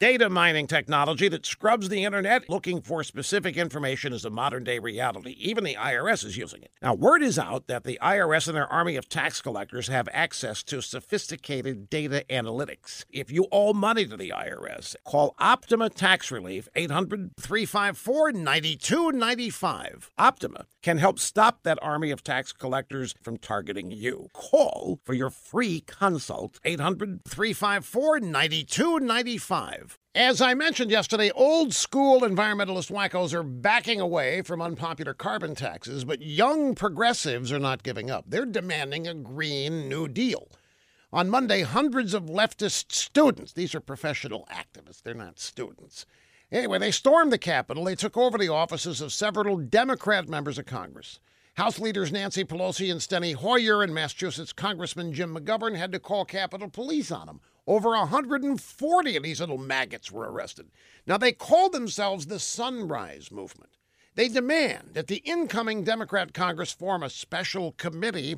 Data mining technology that scrubs the internet looking for specific information is a modern day reality. Even the IRS is using it. Now, word is out that the IRS and their army of tax collectors have access to sophisticated data analytics. If you owe money to the IRS, call Optima Tax Relief 800 354 9295. Optima can help stop that army of tax collectors from targeting you. Call for your free consult 800 354 9295. As I mentioned yesterday, old school environmentalist wackos are backing away from unpopular carbon taxes, but young progressives are not giving up. They're demanding a Green New Deal. On Monday, hundreds of leftist students, these are professional activists, they're not students. Anyway, they stormed the Capitol. They took over the offices of several Democrat members of Congress. House leaders Nancy Pelosi and Steny Hoyer and Massachusetts Congressman Jim McGovern had to call Capitol Police on them. Over 140 of these little maggots were arrested. Now, they call themselves the Sunrise Movement. They demand that the incoming Democrat Congress form a special committee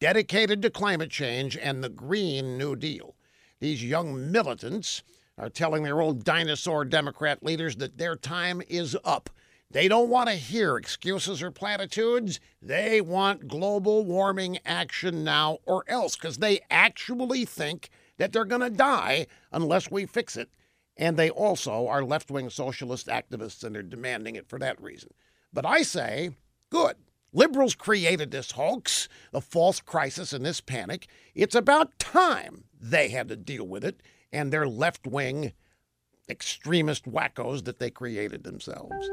dedicated to climate change and the Green New Deal. These young militants are telling their old dinosaur Democrat leaders that their time is up. They don't want to hear excuses or platitudes. They want global warming action now or else because they actually think that they're going to die unless we fix it. And they also are left wing socialist activists and they're demanding it for that reason. But I say, good. Liberals created this hoax, the false crisis, and this panic. It's about time they had to deal with it and their left wing extremist wackos that they created themselves.